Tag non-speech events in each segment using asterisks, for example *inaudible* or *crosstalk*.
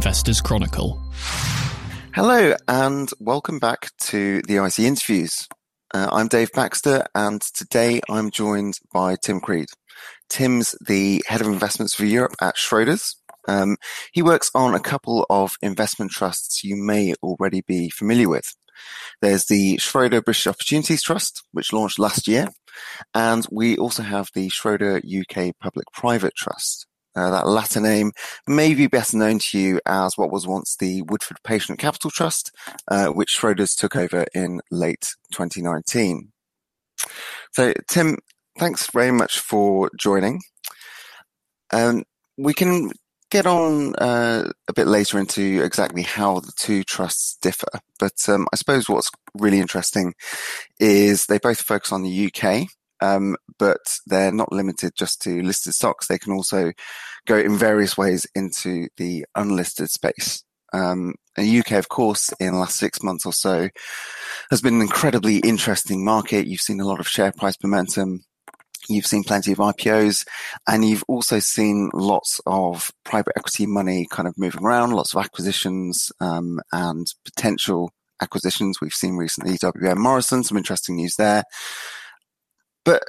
Investors Chronicle. Hello, and welcome back to the IC interviews. Uh, I'm Dave Baxter, and today I'm joined by Tim Creed. Tim's the head of investments for Europe at Schroders. Um, he works on a couple of investment trusts you may already be familiar with. There's the Schroder British Opportunities Trust, which launched last year, and we also have the Schroder UK Public Private Trust. Uh, that latter name may be better known to you as what was once the Woodford Patient Capital Trust, uh, which Schroders took over in late 2019. So, Tim, thanks very much for joining. Um, we can get on uh, a bit later into exactly how the two trusts differ, but um, I suppose what's really interesting is they both focus on the UK, um, but they're not limited just to listed stocks. They can also go in various ways into the unlisted space. Um, and UK, of course, in the last six months or so, has been an incredibly interesting market. You've seen a lot of share price momentum. You've seen plenty of IPOs and you've also seen lots of private equity money kind of moving around, lots of acquisitions, um, and potential acquisitions. We've seen recently WM Morrison, some interesting news there. But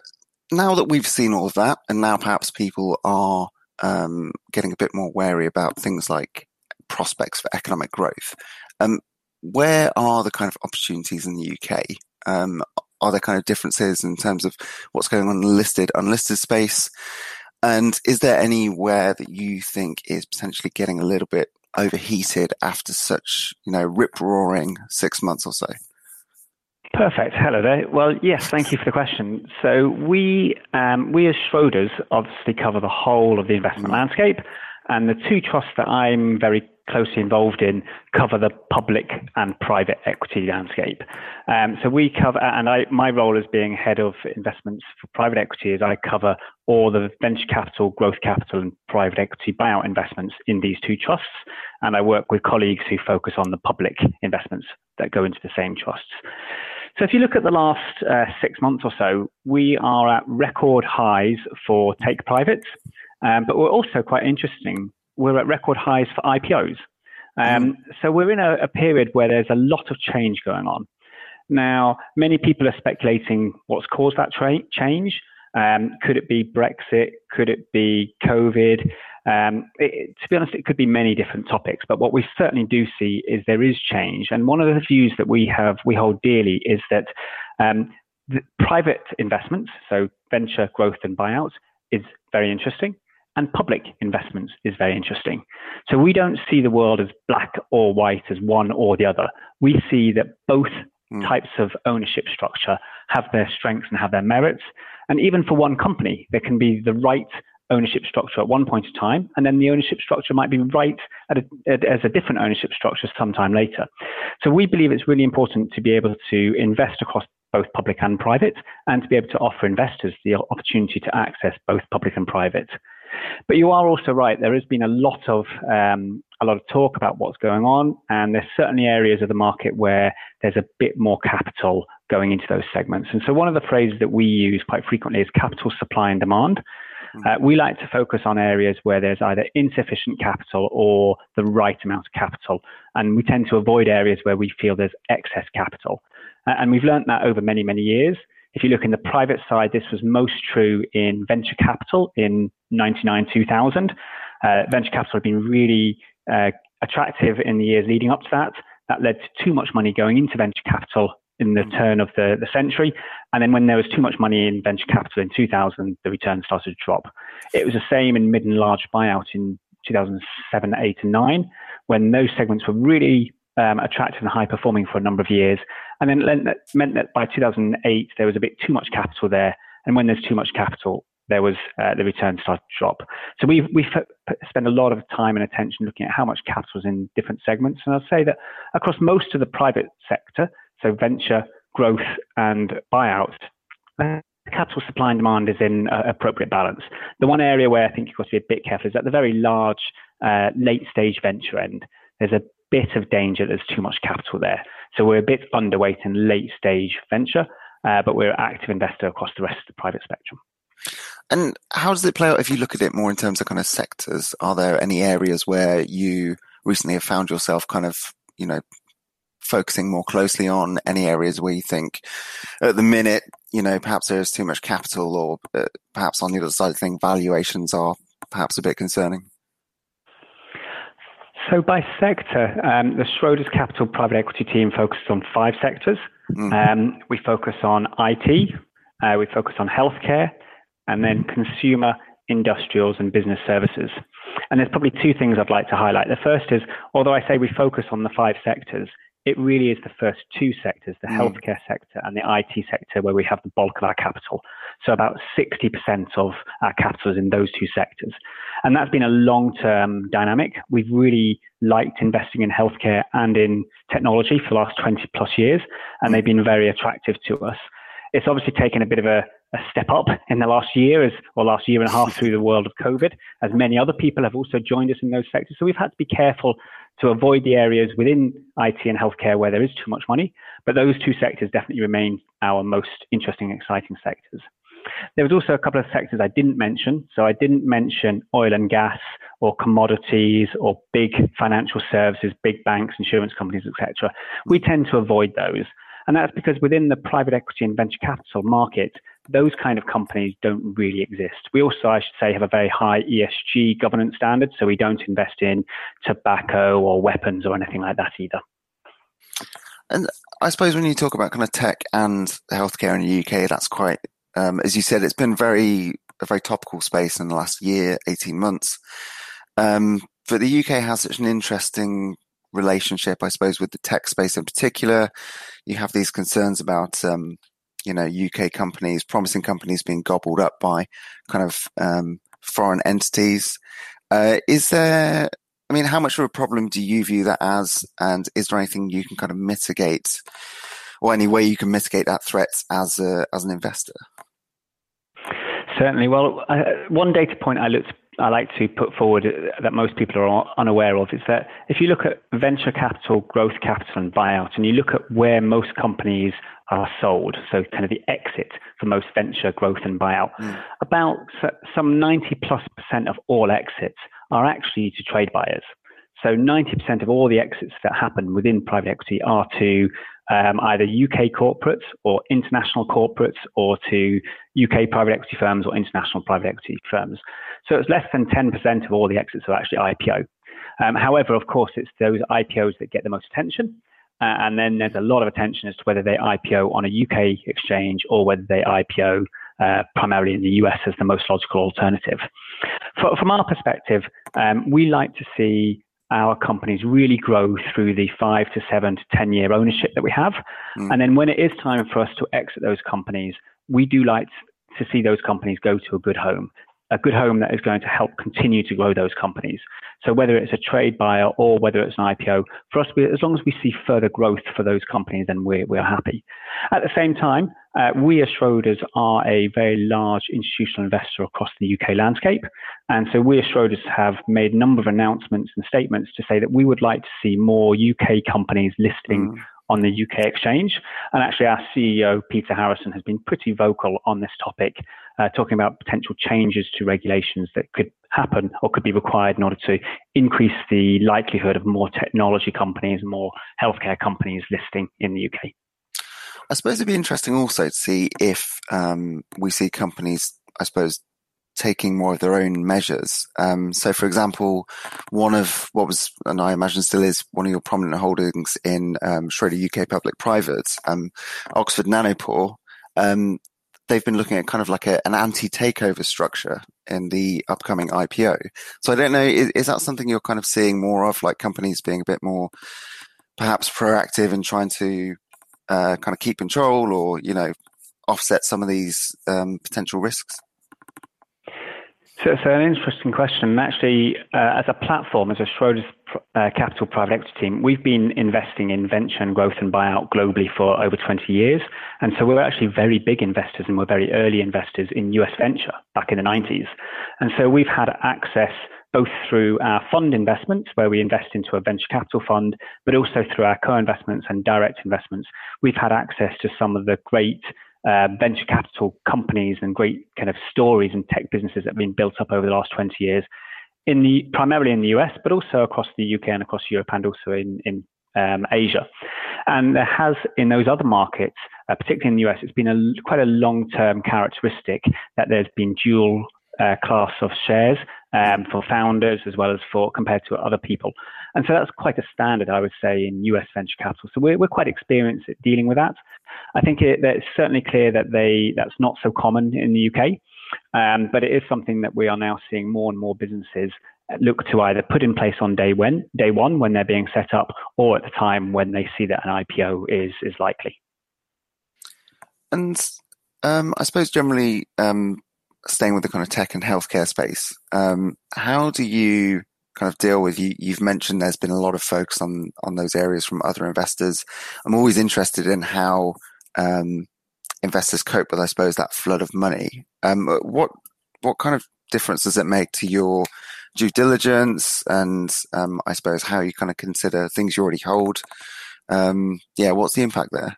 now that we've seen all of that, and now perhaps people are um, getting a bit more wary about things like prospects for economic growth, um, where are the kind of opportunities in the UK? Um, are there kind of differences in terms of what's going on in listed, unlisted space? And is there anywhere that you think is potentially getting a little bit overheated after such, you know, rip roaring six months or so? Perfect. Hello there. Well, yes, thank you for the question. So we, um, we as Schroders obviously cover the whole of the investment landscape, and the two trusts that I'm very closely involved in cover the public and private equity landscape. Um, so we cover, and I, my role as being head of investments for private equity is I cover all the venture capital, growth capital, and private equity buyout investments in these two trusts. And I work with colleagues who focus on the public investments that go into the same trusts. So if you look at the last uh, six months or so, we are at record highs for take privates, um, but we're also quite interesting. We're at record highs for IPOs. Um, mm. So we're in a, a period where there's a lot of change going on. Now, many people are speculating what's caused that tra- change. Um, could it be Brexit? Could it be COVID? Um, it, to be honest, it could be many different topics, but what we certainly do see is there is change. And one of the views that we have, we hold dearly, is that um, private investments, so venture growth and buyouts, is very interesting, and public investments is very interesting. So we don't see the world as black or white, as one or the other. We see that both mm. types of ownership structure have their strengths and have their merits. And even for one company, there can be the right ownership structure at one point in time, and then the ownership structure might be right a, as a different ownership structure sometime later. So we believe it's really important to be able to invest across both public and private, and to be able to offer investors the opportunity to access both public and private. But you are also right. There has been a lot of um, a lot of talk about what's going on, and there's certainly areas of the market where there's a bit more capital going into those segments. And so one of the phrases that we use quite frequently is capital supply and demand. Uh, we like to focus on areas where there's either insufficient capital or the right amount of capital. And we tend to avoid areas where we feel there's excess capital. Uh, and we've learned that over many, many years. If you look in the private side, this was most true in venture capital in 99, 2000. Uh, venture capital had been really uh, attractive in the years leading up to that. That led to too much money going into venture capital in the turn of the, the century. And then when there was too much money in venture capital in 2000, the returns started to drop. It was the same in mid and large buyout in 2007, 8, and 9, when those segments were really um, attractive and high performing for a number of years. And then it meant that by 2008, there was a bit too much capital there. And when there's too much capital, there was uh, the return started to drop. So we we spend a lot of time and attention looking at how much capital is in different segments. And I'll say that across most of the private sector, so venture, growth, and buyout, capital supply and demand is in uh, appropriate balance. The one area where I think you've got to be a bit careful is at the very large, uh, late stage venture end. There's a bit of danger there's too much capital there. So we're a bit underweight in late stage venture, uh, but we're an active investor across the rest of the private spectrum. And how does it play out if you look at it more in terms of kind of sectors? Are there any areas where you recently have found yourself kind of, you know, focusing more closely on any areas where you think at the minute, you know, perhaps there is too much capital or uh, perhaps on the other side of things, valuations are perhaps a bit concerning? So by sector, um, the Schroders Capital private equity team focuses on five sectors. Mm-hmm. Um, we focus on IT, uh, we focus on healthcare, and then consumer, industrials, and business services. And there's probably two things I'd like to highlight. The first is, although I say we focus on the five sectors, it really is the first two sectors, the mm. healthcare sector and the IT sector, where we have the bulk of our capital. So about 60% of our capital is in those two sectors. And that's been a long term dynamic. We've really liked investing in healthcare and in technology for the last 20 plus years, and they've been very attractive to us. It's obviously taken a bit of a, a step up in the last year as, or last year and a half through the world of COVID, as many other people have also joined us in those sectors. So we've had to be careful to avoid the areas within IT and healthcare where there is too much money. But those two sectors definitely remain our most interesting and exciting sectors. There was also a couple of sectors I didn't mention. So I didn't mention oil and gas or commodities or big financial services, big banks, insurance companies, etc. We tend to avoid those. And that's because within the private equity and venture capital market, those kind of companies don't really exist. We also, I should say, have a very high ESG governance standard, so we don't invest in tobacco or weapons or anything like that either. And I suppose when you talk about kind of tech and healthcare in the UK, that's quite, um, as you said, it's been very a very topical space in the last year, eighteen months. Um, but the UK has such an interesting relationship, I suppose, with the tech space in particular. You have these concerns about, um, you know, UK companies, promising companies being gobbled up by kind of um, foreign entities. Uh, is there, I mean, how much of a problem do you view that as? And is there anything you can kind of mitigate or any way you can mitigate that threat as a, as an investor? Certainly. Well, uh, one data point I looked I like to put forward that most people are unaware of is that if you look at venture capital, growth capital, and buyout, and you look at where most companies are sold, so kind of the exit for most venture, growth, and buyout, mm. about some 90 plus percent of all exits are actually to trade buyers. So 90% of all the exits that happen within private equity are to um, either UK corporates or international corporates or to UK private equity firms or international private equity firms. So it's less than 10% of all the exits are actually IPO. Um, however, of course, it's those IPOs that get the most attention. Uh, and then there's a lot of attention as to whether they IPO on a UK exchange or whether they IPO uh, primarily in the US as the most logical alternative. For, from our perspective, um, we like to see our companies really grow through the five to seven to 10 year ownership that we have. Mm. And then when it is time for us to exit those companies, we do like to see those companies go to a good home a good home that is going to help continue to grow those companies. So whether it's a trade buyer or whether it's an IPO, for us, as long as we see further growth for those companies, then we're, we're happy. At the same time, uh, we as Schroders are a very large institutional investor across the UK landscape. And so we as Schroders have made a number of announcements and statements to say that we would like to see more UK companies listing mm on the UK exchange. And actually, our CEO, Peter Harrison, has been pretty vocal on this topic, uh, talking about potential changes to regulations that could happen or could be required in order to increase the likelihood of more technology companies, more healthcare companies listing in the UK. I suppose it'd be interesting also to see if um, we see companies, I suppose, taking more of their own measures. Um, so, for example, one of what was, and I imagine still is, one of your prominent holdings in um, Schroder UK Public Private, um, Oxford Nanopore, um, they've been looking at kind of like a, an anti-takeover structure in the upcoming IPO. So I don't know, is, is that something you're kind of seeing more of, like companies being a bit more perhaps proactive in trying to uh, kind of keep control or, you know, offset some of these um, potential risks? So it's an interesting question. Actually, uh, as a platform, as a Schroders uh, Capital private equity team, we've been investing in venture and growth and buyout globally for over 20 years. And so we're actually very big investors and we're very early investors in US venture back in the 90s. And so we've had access both through our fund investments, where we invest into a venture capital fund, but also through our co-investments and direct investments. We've had access to some of the great uh, venture capital companies and great kind of stories and tech businesses that have been built up over the last 20 years in the primarily in the US, but also across the UK and across Europe and also in in um, Asia. And there has in those other markets, uh, particularly in the US, it's been a quite a long term characteristic that there's been dual uh, class of shares um, for founders as well as for compared to other people. And so that's quite a standard, I would say, in US venture capital. So we're, we're quite experienced at dealing with that. I think it, it's certainly clear that they that's not so common in the UK. Um, but it is something that we are now seeing more and more businesses look to either put in place on day when day one when they're being set up, or at the time when they see that an IPO is is likely. And um, I suppose generally, um, staying with the kind of tech and healthcare space, um, how do you kind of deal with you? You've mentioned there's been a lot of focus on on those areas from other investors. I'm always interested in how um, investors cope with, I suppose, that flood of money. Um, what what kind of difference does it make to your due diligence and um, I suppose how you kind of consider things you already hold? Um, yeah, what's the impact there?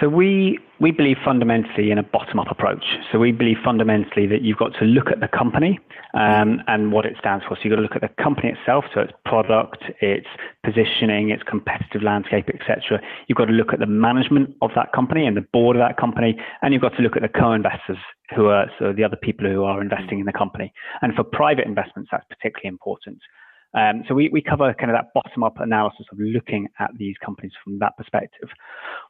So we we believe fundamentally in a bottom-up approach. So we believe fundamentally that you've got to look at the company um, and what it stands for. So you've got to look at the company itself, so its product, its positioning, its competitive landscape, etc. You've got to look at the management of that company and the board of that company, and you've got to look at the co-investors who are so the other people who are investing in the company. And for private investments, that's particularly important. Um, so we, we cover kind of that bottom up analysis of looking at these companies from that perspective.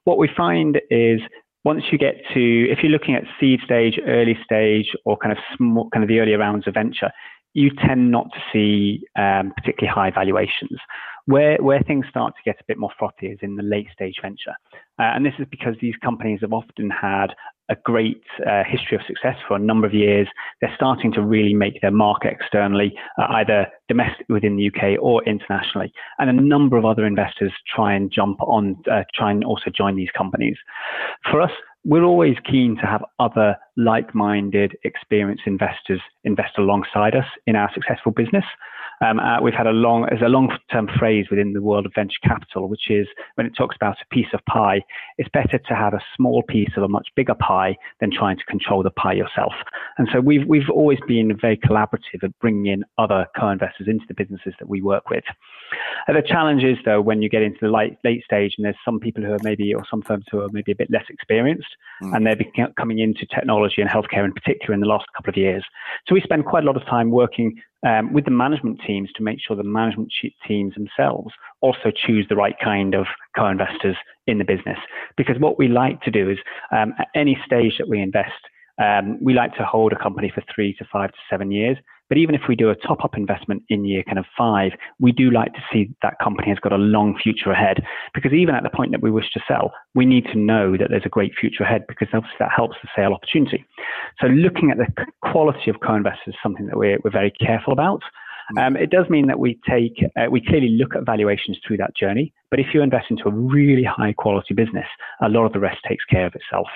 What we find is once you get to, if you're looking at seed stage, early stage, or kind of small, kind of the earlier rounds of venture, you tend not to see um, particularly high valuations. Where, where things start to get a bit more frothy is in the late stage venture. Uh, and this is because these companies have often had a great uh, history of success for a number of years. They're starting to really make their mark externally, uh, either domestic within the UK or internationally. And a number of other investors try and jump on, uh, try and also join these companies. For us, we're always keen to have other like-minded, experienced investors invest alongside us in our successful business. Um, uh, we've had a long, there's a long-term phrase within the world of venture capital, which is when it talks about a piece of pie, it's better to have a small piece of a much bigger pie than trying to control the pie yourself. And so we've we've always been very collaborative at bringing in other co-investors into the businesses that we work with. And the challenge is though when you get into the late, late stage and there's some people who are maybe or some firms who are maybe a bit less experienced mm. and they're coming into technology and healthcare in particular in the last couple of years. So we spend quite a lot of time working um, with the management teams to make sure the management teams themselves also choose the right kind of co-investors in the business. Because what we like to do is um, at any stage that we invest, um, we like to hold a company for three to five to seven years. But even if we do a top up investment in year kind of five, we do like to see that company has got a long future ahead. Because even at the point that we wish to sell, we need to know that there's a great future ahead because obviously that helps the sale opportunity. So looking at the quality of co-investors is something that we're, we're very careful about. Mm. Um, it does mean that we take, uh, we clearly look at valuations through that journey. But if you invest into a really high quality business, a lot of the rest takes care of itself.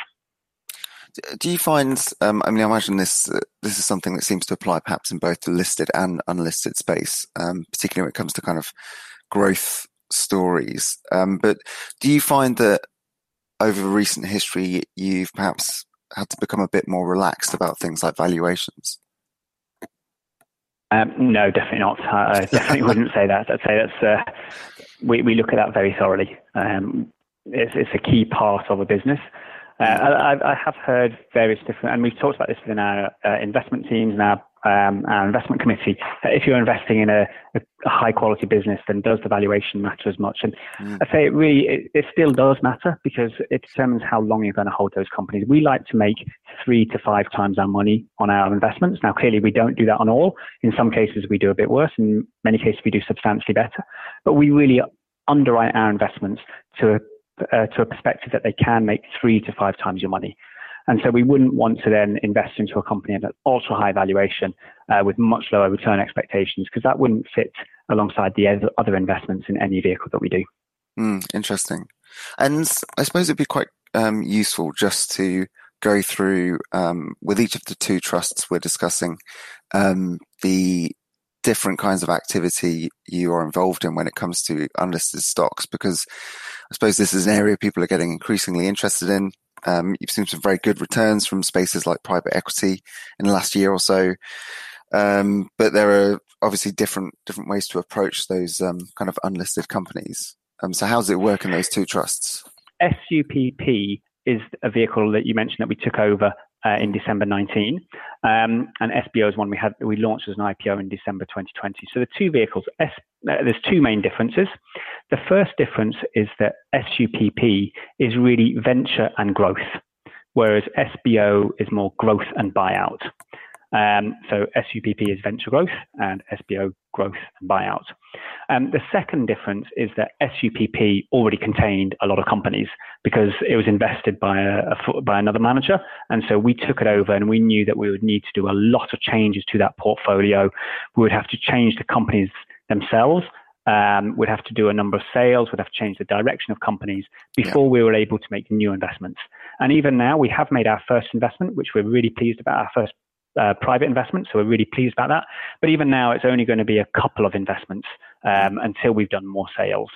Do you find? Um, I mean, I imagine this uh, this is something that seems to apply perhaps in both the listed and unlisted space, um, particularly when it comes to kind of growth stories. Um, but do you find that over recent history, you've perhaps had to become a bit more relaxed about things like valuations? Um, no, definitely not. I definitely *laughs* wouldn't say that. I'd say that's uh, we we look at that very thoroughly. Um, it's, it's a key part of a business. Uh, I, I, have heard various different, and we've talked about this within our uh, investment teams and our, um, our investment committee. If you're investing in a, a, high quality business, then does the valuation matter as much? And mm. I say it really, it, it, still does matter because it determines how long you're going to hold those companies. We like to make three to five times our money on our investments. Now, clearly, we don't do that on all. In some cases, we do a bit worse. In many cases, we do substantially better. But we really underwrite our investments to uh, to a perspective that they can make three to five times your money. And so we wouldn't want to then invest into a company at an ultra high valuation uh, with much lower return expectations because that wouldn't fit alongside the other investments in any vehicle that we do. Mm, interesting. And I suppose it'd be quite um, useful just to go through um, with each of the two trusts we're discussing um, the different kinds of activity you are involved in when it comes to unlisted stocks because I suppose this is an area people are getting increasingly interested in. Um, you've seen some very good returns from spaces like private equity in the last year or so. Um, but there are obviously different different ways to approach those um, kind of unlisted companies. Um, so how does it work in those two trusts? SUPP is a vehicle that you mentioned that we took over uh, in December 19, um, and SBO is one we had we launched as an IPO in December 2020. So the two vehicles, S, uh, there's two main differences. The first difference is that SUPP is really venture and growth, whereas SBO is more growth and buyout. Um, so SUPP is venture growth and SBO growth and buyout. Um, the second difference is that SUPP already contained a lot of companies because it was invested by a, by another manager, and so we took it over, and we knew that we would need to do a lot of changes to that portfolio. We would have to change the companies themselves. Um, we'd have to do a number of sales. We'd have to change the direction of companies before yeah. we were able to make new investments. And even now, we have made our first investment, which we're really pleased about. Our first uh, private investments, so we're really pleased about that. But even now, it's only going to be a couple of investments um, until we've done more sales.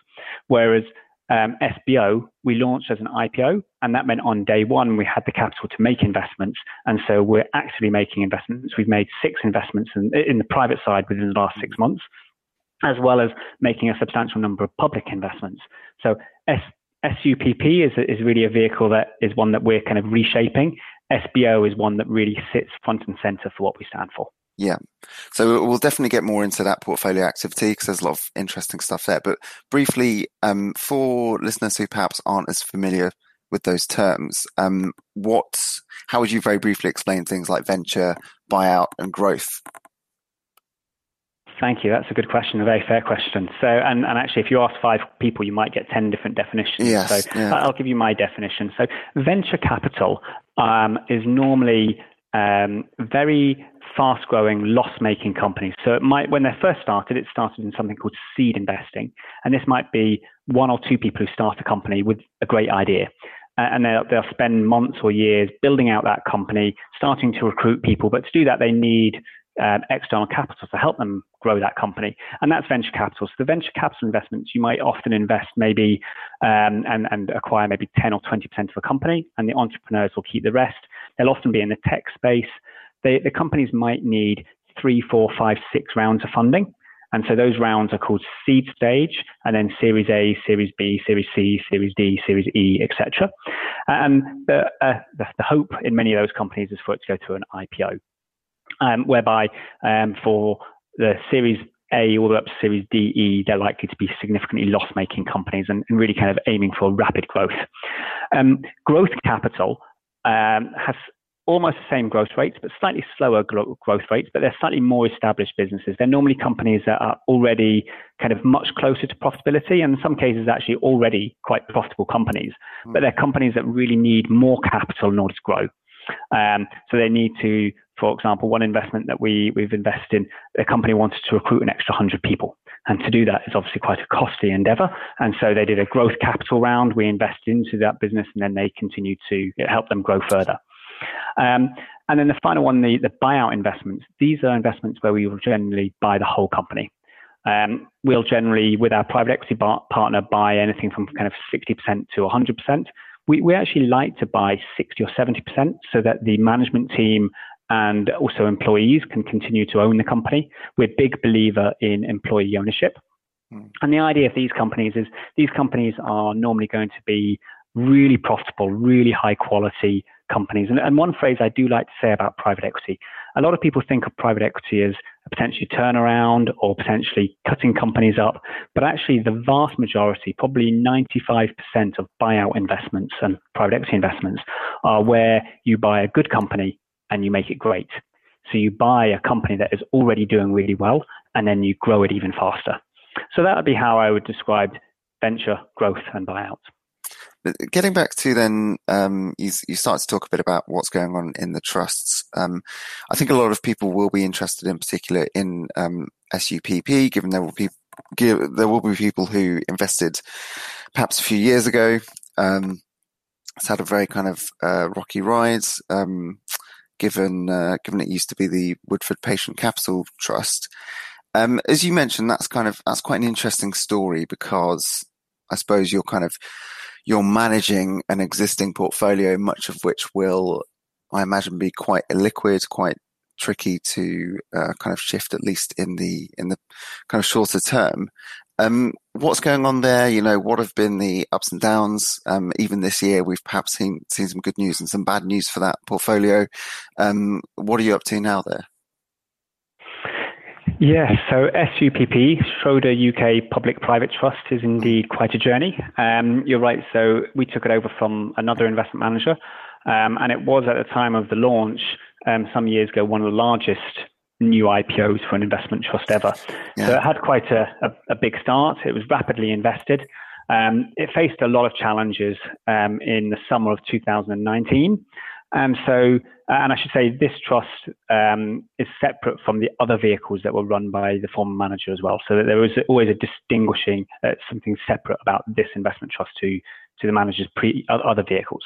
Whereas um, SBO, we launched as an IPO, and that meant on day one we had the capital to make investments, and so we're actually making investments. We've made six investments in, in the private side within the last six months, as well as making a substantial number of public investments. So S, SUPP is, is really a vehicle that is one that we're kind of reshaping, SBO is one that really sits front and center for what we stand for. Yeah. So we'll definitely get more into that portfolio activity because there's a lot of interesting stuff there. But briefly, um, for listeners who perhaps aren't as familiar with those terms, um, what, how would you very briefly explain things like venture, buyout, and growth? Thank you. That's a good question, a very fair question. So, and, and actually, if you ask five people, you might get 10 different definitions. Yes, so, yeah. I'll give you my definition. So, venture capital um, is normally um, very fast growing, loss making companies. So, it might, when they first started, it started in something called seed investing. And this might be one or two people who start a company with a great idea and they'll, they'll, spend months or years building out that company, starting to recruit people. But to do that, they need um, external capital to help them grow that company. And that's venture capital. So the venture capital investments, you might often invest maybe um, and, and acquire maybe 10 or 20% of a company, and the entrepreneurs will keep the rest. They'll often be in the tech space. They, the companies might need three, four, five, six rounds of funding. And so those rounds are called seed stage, and then Series A, Series B, Series C, Series D, Series E, etc. And the, uh, the, the hope in many of those companies is for it to go to an IPO um, whereby um, for the Series A all the way up to Series D, E, they're likely to be significantly loss-making companies and, and really kind of aiming for rapid growth. Um, growth capital um, has almost the same growth rates, but slightly slower growth rates, but they're slightly more established businesses. They're normally companies that are already kind of much closer to profitability, and in some cases actually already quite profitable companies. But they're companies that really need more capital in order to grow. Um, so they need to for example, one investment that we, we've invested in, a company wanted to recruit an extra 100 people. And to do that is obviously quite a costly endeavor. And so they did a growth capital round. We invested into that business and then they continued to help them grow further. Um, and then the final one, the, the buyout investments. These are investments where we will generally buy the whole company. Um, we'll generally, with our private equity bar- partner, buy anything from kind of 60% to 100%. We, we actually like to buy 60 or 70% so that the management team and also employees can continue to own the company. We're a big believer in employee ownership. Mm. And the idea of these companies is these companies are normally going to be really profitable, really high quality companies. And, and, one phrase I do like to say about private equity a lot of people think of private equity as a potentially turnaround or potentially cutting companies up. But actually, the vast majority, probably 95% of buyout investments and private equity investments, are where you buy a good company and you make it great. So you buy a company that is already doing really well and then you grow it even faster. So that would be how I would describe venture growth and buyout. Getting back to then, um, you, you start to talk a bit about what's going on in the trusts. Um, I think a lot of people will be interested in particular in um, SUPP, given there will be give, there will be people who invested perhaps a few years ago. Um, it's had a very kind of uh, rocky ride. Given uh, given it used to be the Woodford Patient Capital Trust. Um, as you mentioned, that's kind of that's quite an interesting story because I suppose you're kind of you're managing an existing portfolio, much of which will, I imagine, be quite illiquid, quite tricky to uh, kind of shift, at least in the in the kind of shorter term. Um, what's going on there? You know, what have been the ups and downs? Um, even this year, we've perhaps seen seen some good news and some bad news for that portfolio. Um, what are you up to now there? Yes, so SUPP, Schroder UK Public Private Trust, is indeed quite a journey. Um, you're right, so we took it over from another investment manager, um, and it was at the time of the launch um, some years ago one of the largest new IPOs for an investment trust ever. Yeah. So it had quite a, a, a, big start. It was rapidly invested. Um, it faced a lot of challenges um, in the summer of 2019. And so, uh, and I should say, this trust um, is separate from the other vehicles that were run by the former manager as well. So there was always a distinguishing uh, something separate about this investment trust to to the manager's pre other vehicles.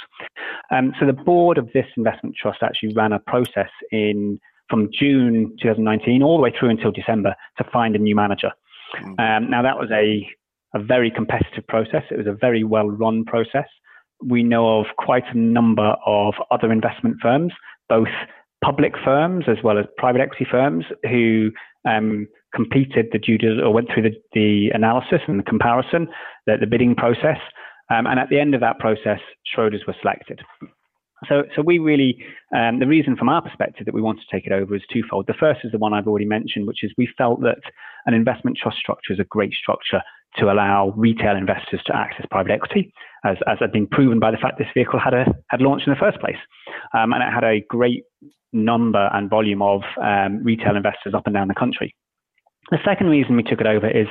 Um, so the board of this investment trust actually ran a process in from June 2019 all the way through until December to find a new manager. Mm. Um, now that was a a very competitive process. It was a very well run process we know of quite a number of other investment firms, both public firms as well as private equity firms, who um, completed the due diligence or went through the, the analysis and the comparison, the, the bidding process. Um, and at the end of that process, Schroders were selected. So, so we really, um, the reason from our perspective that we want to take it over is twofold. The first is the one I've already mentioned, which is we felt that an investment trust structure is a great structure to allow retail investors to access private equity, as, as had been proven by the fact this vehicle had a had launched in the first place, um, and it had a great number and volume of um, retail investors up and down the country. The second reason we took it over is,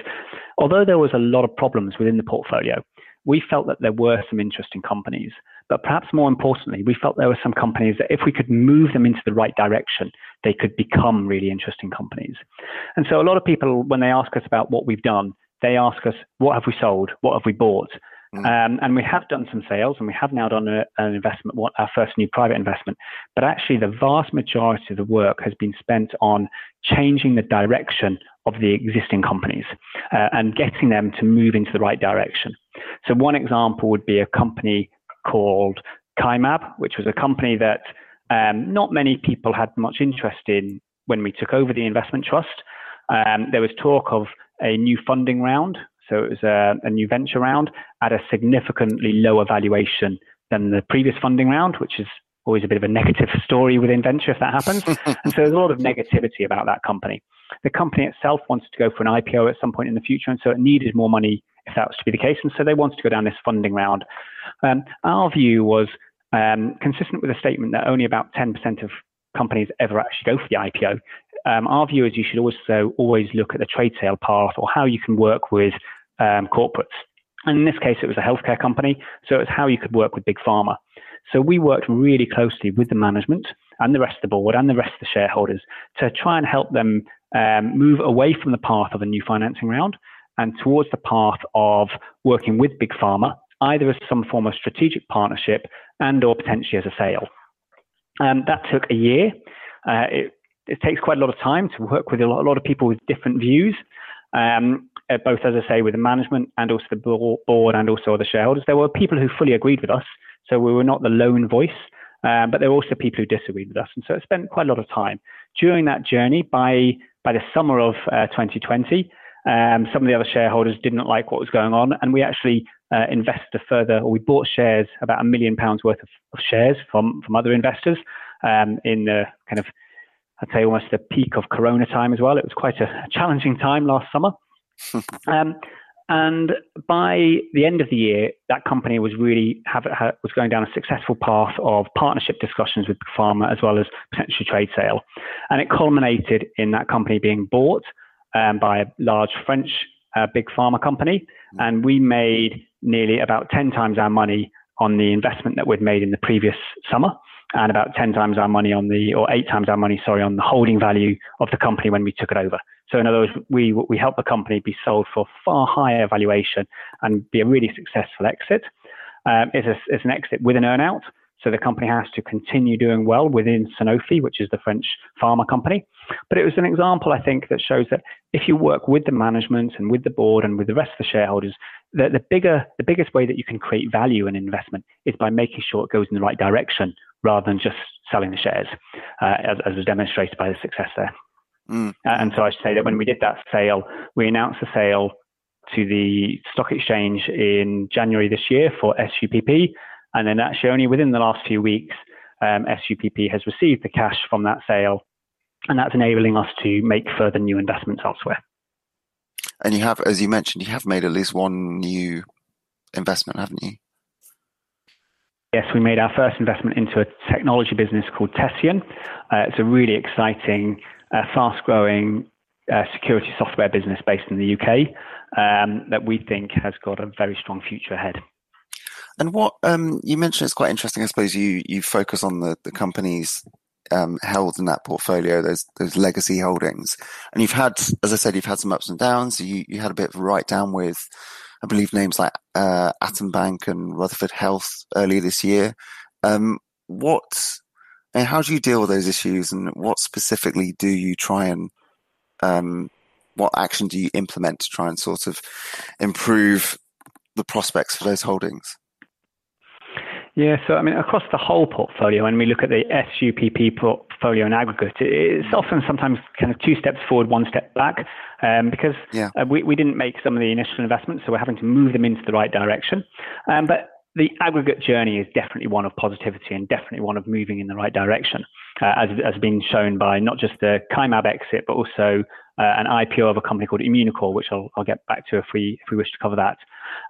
although there was a lot of problems within the portfolio, we felt that there were some interesting companies. But perhaps more importantly, we felt there were some companies that if we could move them into the right direction, they could become really interesting companies. And so a lot of people, when they ask us about what we've done, they ask us, what have we sold? What have we bought? Mm. Um, and we have done some sales and we have now done a, an investment, our first new private investment. But actually, the vast majority of the work has been spent on changing the direction of the existing companies uh, and getting them to move into the right direction. So, one example would be a company called Kymab, which was a company that um, not many people had much interest in when we took over the investment trust. Um, there was talk of a new funding round. So it was a, a, new venture round at a significantly lower valuation than the previous funding round, which is always a bit of a negative story within venture if that happens. *laughs* and so there's a lot of negativity about that company. The company itself wanted to go for an IPO at some point in the future, and so it needed more money if that was to be the case. And so they wanted to go down this funding round. Um, our view was um, consistent with the statement that only about 10% of companies ever actually go for the IPO um, our view is you should also always look at the trade sale path or how you can work with um, corporates. And in this case, it was a healthcare company, so it's how you could work with big pharma. So we worked really closely with the management and the rest of the board and the rest of the shareholders to try and help them um, move away from the path of a new financing round and towards the path of working with big pharma, either as some form of strategic partnership and or potentially as a sale. Um, that took a year. Uh, it it takes quite a lot of time to work with a lot, a lot of people with different views, um, uh, both, as I say, with the management and also the board and also the shareholders. There were people who fully agreed with us, so we were not the lone voice, um, but there were also people who disagreed with us. And so it spent quite a lot of time. During that journey, by, by the summer of uh, 2020, um, some of the other shareholders didn't like what was going on, and we actually uh, invested further, or we bought shares, about a million pounds worth of, of shares from, from other investors um, in the kind of I'd say almost the peak of Corona time as well. It was quite a challenging time last summer. *laughs* um, and by the end of the year, that company was really have, have, was going down a successful path of partnership discussions with pharma as well as potential trade sale, and it culminated in that company being bought um, by a large French uh, big pharma company, and we made nearly about ten times our money on the investment that we'd made in the previous summer and about 10 times our money on the, or eight times our money, sorry, on the holding value of the company when we took it over. So in other words, we, we helped the company be sold for far higher valuation and be a really successful exit. Um, it's, a, it's an exit with an earnout. So the company has to continue doing well within Sanofi, which is the French pharma company. But it was an example, I think, that shows that if you work with the management and with the board and with the rest of the shareholders, that the bigger, the biggest way that you can create value in investment is by making sure it goes in the right direction rather than just selling the shares, uh, as, as was demonstrated by the success there. Mm. Uh, and so I should say that when we did that sale, we announced the sale to the stock exchange in January this year for SUPP. And then actually only within the last few weeks, um, SUPP has received the cash from that sale. And that's enabling us to make further new investments elsewhere. And you have, as you mentioned, you have made at least one new investment, haven't you? Yes, we made our first investment into a technology business called Tessian. Uh, it's a really exciting, uh, fast growing uh, security software business based in the UK um, that we think has got a very strong future ahead. And what um, you mentioned is quite interesting. I suppose you you focus on the the companies um, held in that portfolio, those those legacy holdings, and you've had, as I said, you've had some ups and downs. You you had a bit of a write down with I believe names like uh, Bank and Rutherford Health earlier this year. Um, what and how do you deal with those issues, and what specifically do you try and um, what action do you implement to try and sort of improve the prospects for those holdings? Yeah, so I mean, across the whole portfolio, when we look at the SUPP portfolio in aggregate, it's often sometimes kind of two steps forward, one step back, um, because yeah. uh, we, we didn't make some of the initial investments, so we're having to move them into the right direction. Um, but the aggregate journey is definitely one of positivity and definitely one of moving in the right direction, uh, as has been shown by not just the Kymab exit, but also uh, an IPO of a company called Immunocore, which I'll, I'll, get back to if we if we wish to cover that.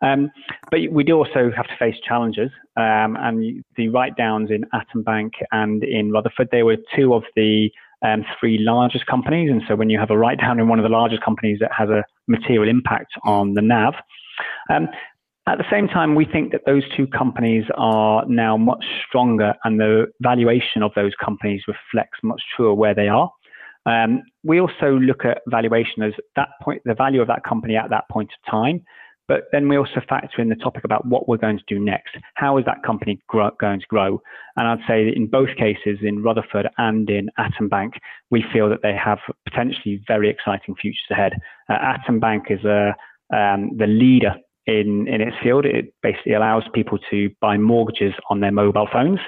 Um, but we do also have to face challenges, um, and the write downs in Atom Bank and in Rutherford, they were two of the um, three largest companies, and so when you have a write down in one of the largest companies, that has a material impact on the NAV. Um, at the same time, we think that those two companies are now much stronger and the valuation of those companies reflects much truer where they are. Um, we also look at valuation as that point, the value of that company at that point of time. But then we also factor in the topic about what we're going to do next. How is that company grow, going to grow? And I'd say that in both cases, in Rutherford and in Atom Bank, we feel that they have potentially very exciting futures ahead. Uh, Atom Bank is a, um, the leader in, in its field. It basically allows people to buy mortgages on their mobile phones.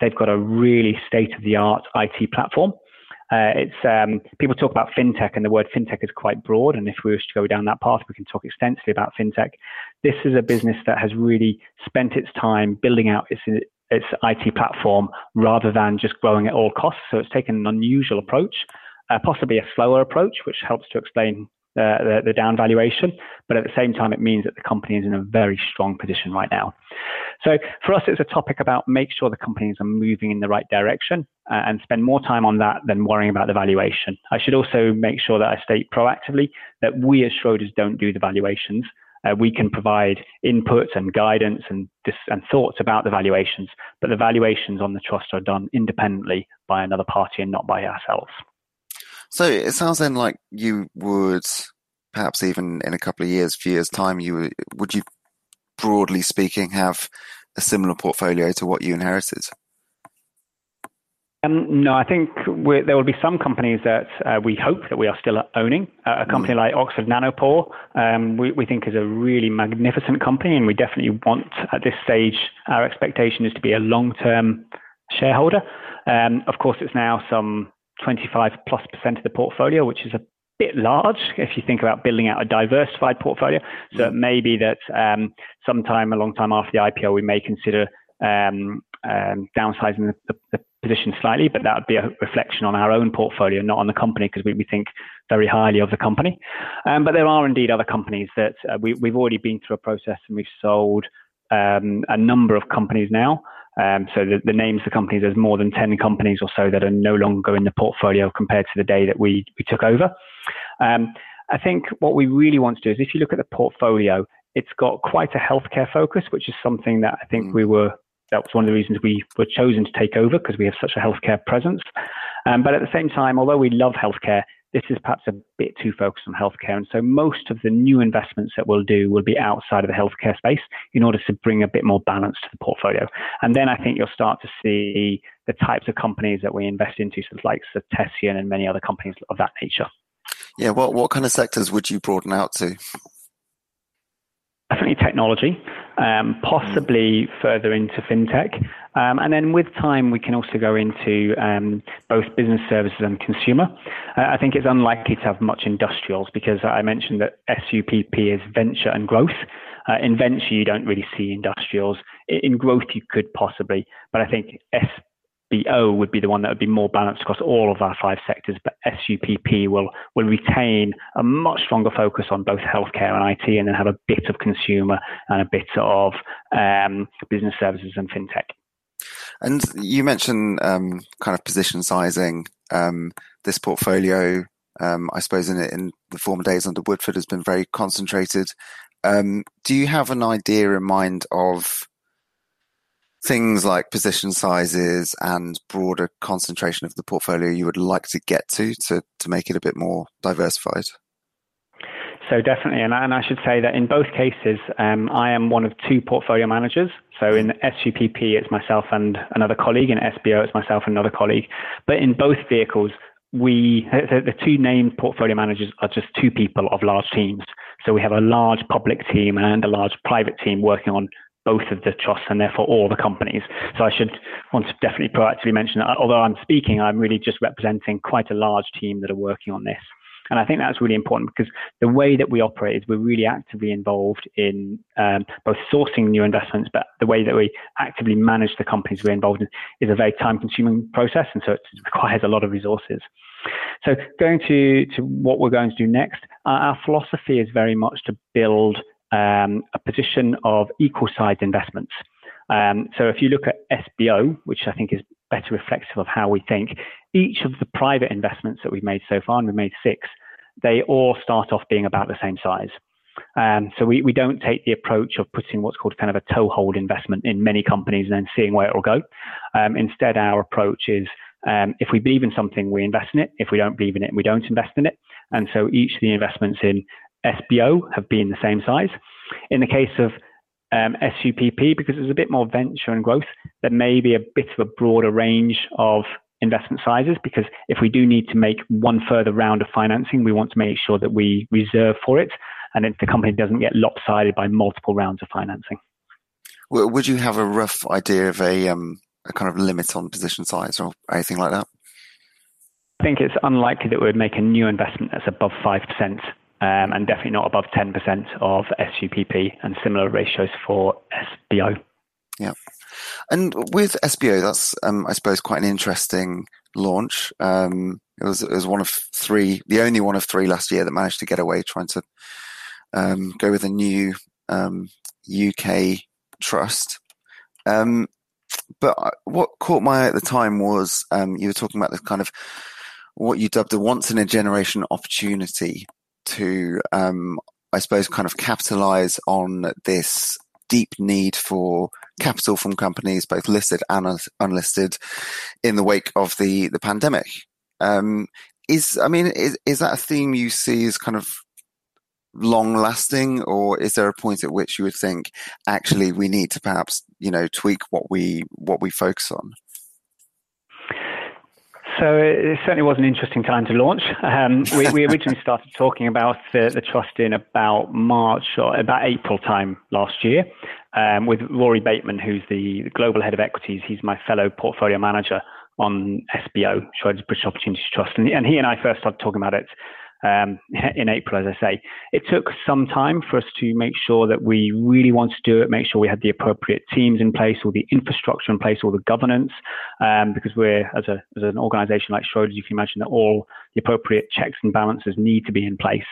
They've got a really state of the art IT platform. Uh, it's um, people talk about fintech, and the word fintech is quite broad. And if we wish to go down that path, we can talk extensively about fintech. This is a business that has really spent its time building out its its IT platform rather than just growing at all costs. So it's taken an unusual approach, uh, possibly a slower approach, which helps to explain the, the down valuation, but at the same time, it means that the company is in a very strong position right now. So for us, it's a topic about make sure the companies are moving in the right direction uh, and spend more time on that than worrying about the valuation. I should also make sure that I state proactively that we as Schroders don't do the valuations. Uh, we can provide input and guidance and, dis- and thoughts about the valuations, but the valuations on the trust are done independently by another party and not by ourselves. So it sounds then like you would perhaps even in a couple of years, few years time, you would, you broadly speaking have a similar portfolio to what you inherited? Um, no, I think there will be some companies that uh, we hope that we are still owning. Uh, a company mm. like Oxford Nanopore, um, we, we, think is a really magnificent company, and we definitely want at this stage our expectation is to be a long-term shareholder. Um, of course, it's now some 25 plus percent of the portfolio, which is a bit large if you think about building out a diversified portfolio. So it may be that um, sometime, a long time after the IPO, we may consider um, um, downsizing the, the, position slightly, but that would be a reflection on our own portfolio, not on the company, because we, we think very highly of the company. Um, but there are indeed other companies that uh, we, have already been through a process and we've sold um, a number of companies now. Um, so the, the, names of the companies, there's more than 10 companies or so that are no longer in the portfolio compared to the day that we, we took over. Um, I think what we really want to do is if you look at the portfolio, it's got quite a healthcare focus, which is something that I think mm. we were, that was one of the reasons we were chosen to take over because we have such a healthcare presence. Um, but at the same time, although we love healthcare, this is perhaps a bit too focused on healthcare. And so most of the new investments that we'll do will be outside of the healthcare space in order to bring a bit more balance to the portfolio. And then I think you'll start to see the types of companies that we invest into, so like Tessian and many other companies of that nature. Yeah, what, what kind of sectors would you broaden out to? Definitely technology, um, possibly further into fintech. Um, and then with time, we can also go into um, both business services and consumer. Uh, I think it's unlikely to have much industrials because I mentioned that SUPP is venture and growth. Uh, in venture, you don't really see industrials. In growth, you could possibly, but I think SBO would be the one that would be more balanced across all of our five sectors. But SUPP will will retain a much stronger focus on both healthcare and IT, and then have a bit of consumer and a bit of um, business services and fintech. And you mentioned um, kind of position sizing. Um, this portfolio, um, I suppose, in, in the former days under Woodford, has been very concentrated. Um, do you have an idea in mind of things like position sizes and broader concentration of the portfolio you would like to get to to, to make it a bit more diversified? So definitely, and I, and I should say that in both cases, um, I am one of two portfolio managers. So in SUPP, it's myself and another colleague. In SBO, it's myself and another colleague. But in both vehicles, we the, the two named portfolio managers are just two people of large teams. So we have a large public team and a large private team working on both of the trusts and therefore all the companies. So I should want to definitely proactively mention that although I'm speaking, I'm really just representing quite a large team that are working on this. And I think that's really important because the way that we operate is we're really actively involved in um, both sourcing new investments, but the way that we actively manage the companies we're involved in is a very time consuming process. And so it requires a lot of resources. So going to, to what we're going to do next, uh, our philosophy is very much to build um, a position of equal sized investments. Um, so if you look at SBO, which I think is better reflective of how we think, each of the private investments that we've made so far, and we've made six, they all start off being about the same size. Um, so we, we don't take the approach of putting what's called kind of a toehold investment in many companies and then seeing where it will go. Um, instead, our approach is um, if we believe in something, we invest in it. If we don't believe in it, we don't invest in it. And so each of the investments in SBO have been the same size. In the case of um, SUPP, because it's a bit more venture and growth, there may be a bit of a broader range of investment sizes because if we do need to make one further round of financing, we want to make sure that we reserve for it and that the company doesn't get lopsided by multiple rounds of financing. Would you have a rough idea of a, um, a kind of limit on position size or anything like that? I think it's unlikely that we would make a new investment that's above 5%, um, and definitely not above 10% of SUPP, and similar ratios for SBO. And with SBO, that's, um, I suppose, quite an interesting launch. Um, it was, it was one of three, the only one of three last year that managed to get away trying to um, go with a new UK um, trust. Um, but what caught my eye at the time was um, you were talking about this kind of what you dubbed a once in a generation opportunity to, I suppose, kind of capitalize on this deep need for capital from companies, both listed and unlisted, in the wake of the the pandemic. Um, is I mean, is is that a theme you see as kind of long lasting, or is there a point at which you would think actually we need to perhaps you know tweak what we what we focus on? So it certainly was an interesting time to launch. Um, we, we, originally *laughs* started talking about the, the, trust in about March or about April time last year um, with Rory Bateman, who's the, global head of equities. He's my fellow portfolio manager on SBO, Schroders British Opportunities Trust. And, and he and I first started talking about it um, *laughs* in April, as I say. It took some time for us to make sure that we really wanted to do it, make sure we had the appropriate teams in place, all the infrastructure in place, all the governance, um, because we're, as, a, as an organization like Schroders, you can imagine that all the appropriate checks and balances need to be in place.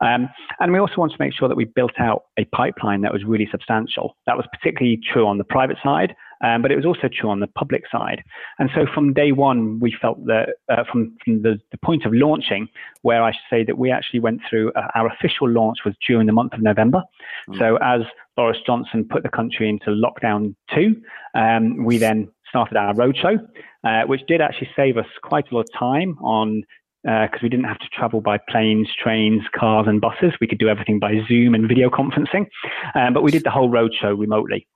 Um, and we also wanted to make sure that we built out a pipeline that was really substantial. That was particularly true on the private side, um, but it was also true on the public side. And so from day one, we felt that uh, from, from the, the, point of launching, where I should say that we actually went through uh, our official launch was during the month of November. Mm. So as Boris Johnson put the country into lockdown two, um, we then started our roadshow, uh, which did actually save us quite a lot of time on because uh, we didn't have to travel by planes, trains, cars, and buses. We could do everything by Zoom and video conferencing. Um, but we did the whole roadshow remotely.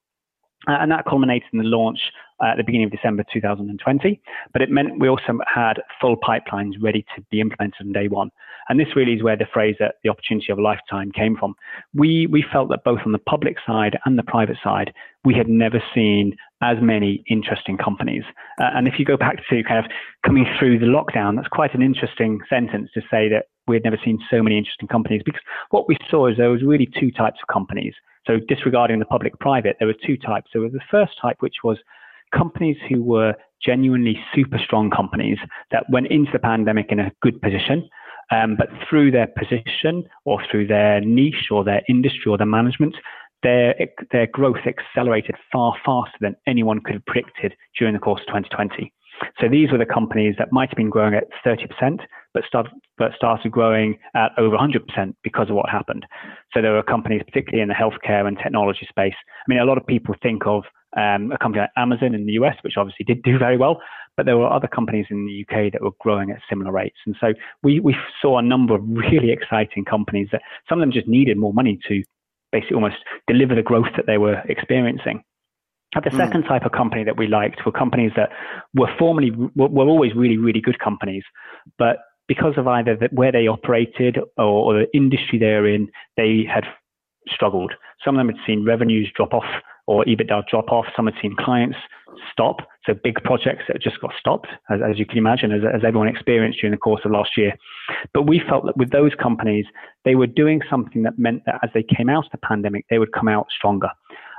Uh, and that culminated in the launch uh, at the beginning of December 2020. But it meant we also had full pipelines ready to be implemented on day one. And this really is where the phrase that the opportunity of a lifetime came from. We, we felt that both on the public side and the private side, we had never seen as many interesting companies. Uh, and if you go back to kind of coming through the lockdown, that's quite an interesting sentence to say that we had never seen so many interesting companies because what we saw is there was really two types of companies. So disregarding the public private, there were two types. There was the first type, which was companies who were genuinely super strong companies that went into the pandemic in a good position. Um, but through their position or through their niche or their industry or their management, their, their growth accelerated far faster than anyone could have predicted during the course of 2020. So these were the companies that might have been growing at 30%, but, start, but started growing at over 100% because of what happened. So there were companies, particularly in the healthcare and technology space. I mean, a lot of people think of um, a company like Amazon in the US, which obviously did do very well, but there were other companies in the UK that were growing at similar rates. And so we, we saw a number of really exciting companies that some of them just needed more money to basically almost deliver the growth that they were experiencing. The mm. second type of company that we liked were companies that were formerly were, were always really really good companies, but because of either the, where they operated or, or the industry they're in, they had struggled. Some of them had seen revenues drop off or EBITDA drop off. Some had seen clients stop. So big projects that just got stopped, as, as you can imagine, as, as, everyone experienced during the course of last year. But we felt that with those companies, they were doing something that meant that as they came out of the pandemic, they would come out stronger.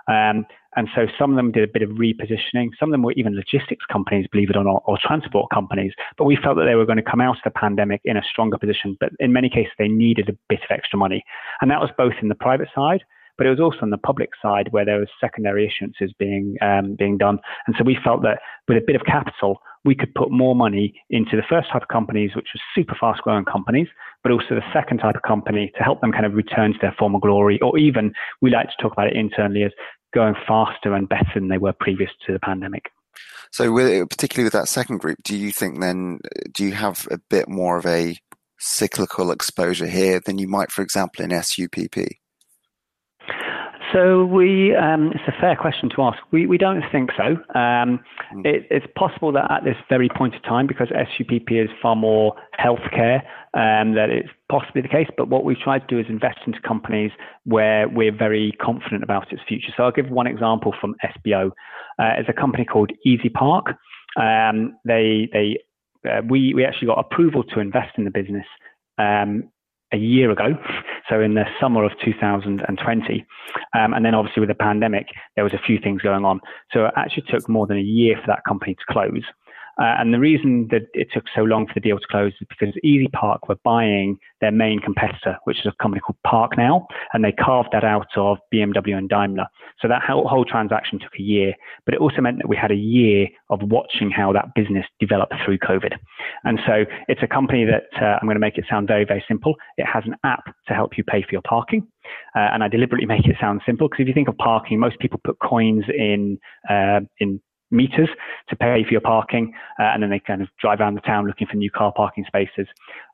Um, and so some of them did a bit of repositioning. Some of them were even logistics companies, believe it or not, or transport companies. But we felt that they were going to come out of the pandemic in a stronger position. But in many cases, they needed a bit of extra money. And that was both in the private side, but it was also on the public side where there was secondary issuances being um, being done. And so we felt that with a bit of capital, we could put more money into the first type of companies, which was super fast growing companies, but also the second type of company to help them kind of return to their former glory, or even we like to talk about it internally as going faster and better than they were previous to the pandemic. So, with, particularly with that second group, do you think then do you have a bit more of a cyclical exposure here than you might, for example, in SUPP? So we, um, it's a fair question to ask. We, we don't think so. Um, mm. it, it's possible that at this very point of time, because SUPP is far more healthcare, um, that it's possibly the case. But what we've tried to do is invest into companies where we're very confident about its future. So I'll give one example from SBO. Uh, it's a company called Easy Park. Um, they, they, uh, we, we actually got approval to invest in the business um, a year ago, so in the summer of 2020. Um, and then obviously with the pandemic, there was a few things going on. So it actually took more than a year for that company to close. Uh, and the reason that it took so long for the deal to close is because Easy Park were buying their main competitor, which is a company called ParkNow, and they carved that out of BMW and Daimler. So that whole, whole transaction took a year, but it also meant that we had a year of watching how that business developed through COVID. And so it's a company that uh, I'm going to make it sound very, very simple. It has an app to help you pay for your parking. Uh, and I deliberately make it sound simple because if you think of parking, most people put coins in uh, in meters to pay for your parking, uh, and then they kind of drive around the town looking for new car parking spaces.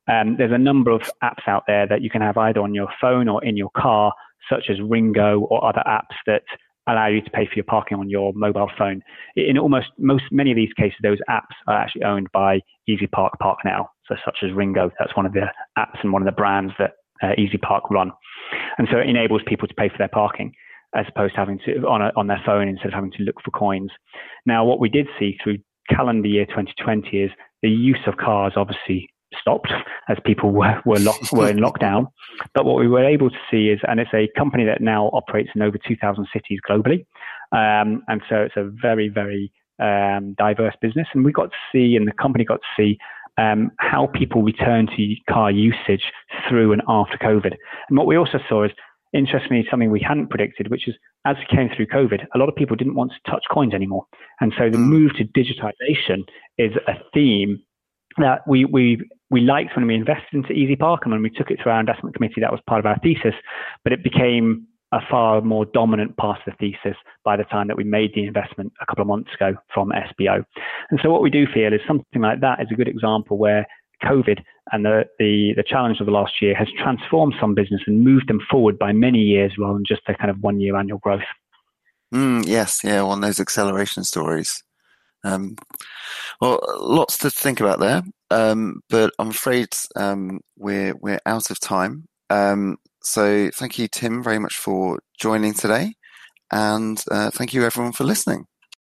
Um, there's a number of apps out there that you can have either on your phone or in your car, such as RingGo or other apps that allow you to pay for your parking on your mobile phone. In almost most many of these cases, those apps are actually owned by Easy Park Park Now, so such as RingGo. That's one of the apps and one of the brands that uh, Easy Park run, and so it enables people to pay for their parking as opposed to having to on a, on their phone instead of having to look for coins. Now, what we did see through calendar year 2020 is the use of cars obviously stopped as people were were, lock, *laughs* were in lockdown. But what we were able to see is, and it's a company that now operates in over 2,000 cities globally, um, and so it's a very very um, diverse business. And we got to see, and the company got to see. Um, how people return to car usage through and after COVID. And what we also saw is interestingly, something we hadn't predicted, which is as we came through COVID, a lot of people didn't want to touch coins anymore. And so the hmm. move to digitization is a theme that we, we, we liked when we invested into Easy Park and when we took it to our investment committee, that was part of our thesis, but it became a far more dominant part of the thesis by the time that we made the investment a couple of months ago from SBO. And so what we do feel is something like that is a good example where COVID and the, the, the challenge of the last year has transformed some business and moved them forward by many years rather than just a kind of one year annual growth. Mm, yes, yeah, of those acceleration stories. Um, well, lots to think about there, um, but I'm afraid um, we're we're out of time. Um, so thank you, Tim, very much for joining today, and uh, thank you everyone for listening.